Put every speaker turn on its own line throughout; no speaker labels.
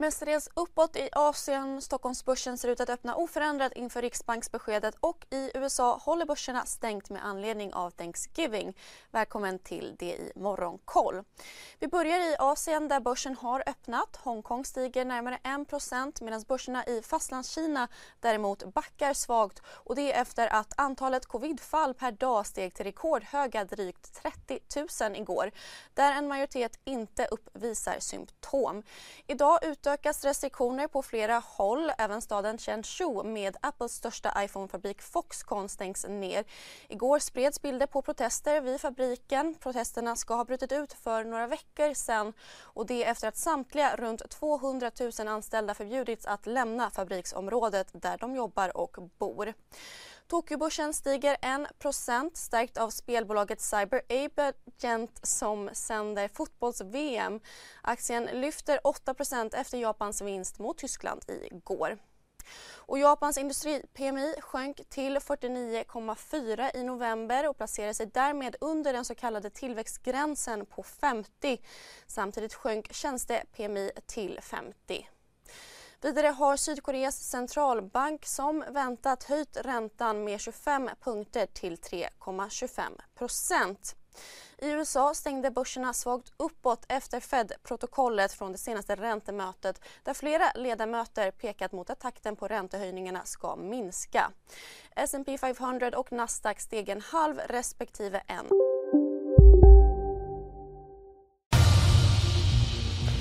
Mestadels uppåt i Asien. Stockholmsbörsen ser ut att öppna oförändrat inför Riksbanksbeskedet och i USA håller börserna stängt med anledning av Thanksgiving. Välkommen till det i Morgonkoll. Vi börjar i Asien där börsen har öppnat. Hongkong stiger närmare 1 medan börserna i Fastlandskina däremot backar svagt och det är efter att antalet covidfall per dag steg till rekordhöga drygt 30 000 igår där en majoritet inte uppvisar symptom. Idag utökas restriktioner på flera håll. Även staden Chenzhou med Apples största iPhone-fabrik Foxconn stängs ner. Igår spreds bilder på protester vid fabriken. Protesterna ska ha brutit ut för några veckor sedan och det efter att samtliga runt 200 000 anställda förbjudits att lämna fabriksområdet där de jobbar och bor. Tokyobörsen stiger 1 stärkt av spelbolaget Cyber Agent som sänder fotbolls-VM. Aktien lyfter 8% efter Japans vinst mot Tyskland igår. Och Japans industri-PMI sjönk till 49,4 i november och placerar sig därmed under den så kallade tillväxtgränsen på 50. Samtidigt sjönk tjänste-PMI till 50. Vidare har Sydkoreas centralbank som väntat höjt räntan med 25 punkter till 3,25 procent. I USA stängde börserna svagt uppåt efter Fed-protokollet från det senaste räntemötet där flera ledamöter pekat mot att takten på räntehöjningarna ska minska. S&P 500 och Nasdaq steg en halv respektive en.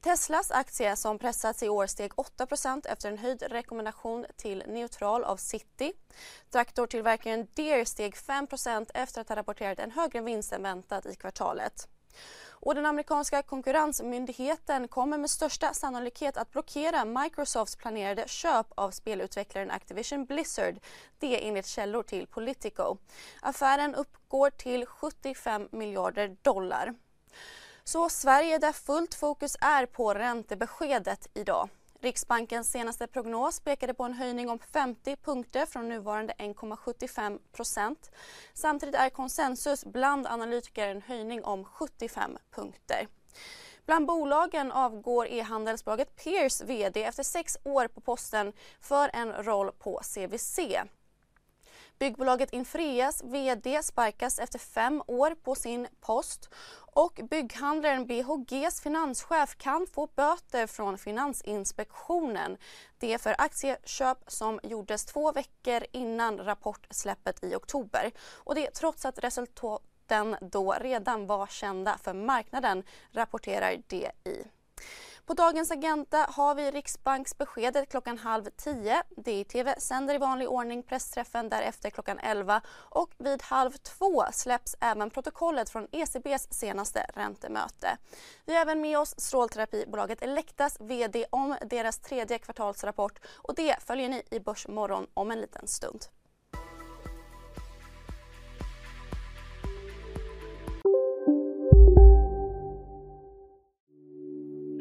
Teslas aktie som pressats i år steg 8% efter en höjd rekommendation till neutral av City. Traktortillverkaren Deere steg 5% efter att ha rapporterat en högre vinst än väntat i kvartalet. Och den amerikanska konkurrensmyndigheten kommer med största sannolikhet att blockera Microsofts planerade köp av spelutvecklaren Activision Blizzard. Det enligt källor till Politico. Affären uppgår till 75 miljarder dollar. Så Sverige där fullt fokus är på räntebeskedet idag. Riksbankens senaste prognos pekade på en höjning om 50 punkter från nuvarande 1,75 procent. Samtidigt är konsensus bland analytiker en höjning om 75 punkter. Bland bolagen avgår e-handelsbolaget Peers VD efter sex år på posten för en roll på CVC. Byggbolaget Infreas VD sparkas efter fem år på sin post och bygghandlaren BHGs finanschef kan få böter från Finansinspektionen. Det är för aktieköp som gjordes två veckor innan rapportsläppet i oktober. Och det trots att resultaten då redan var kända för marknaden, rapporterar DI. På dagens agenda har vi Riksbanksbeskedet klockan halv tio. DI-TV sänder i vanlig ordning pressträffen därefter klockan elva och vid halv två släpps även protokollet från ECBs senaste räntemöte. Vi har även med oss strålterapibolaget Elektas VD om deras tredje kvartalsrapport och det följer ni i Börsmorgon om en liten stund.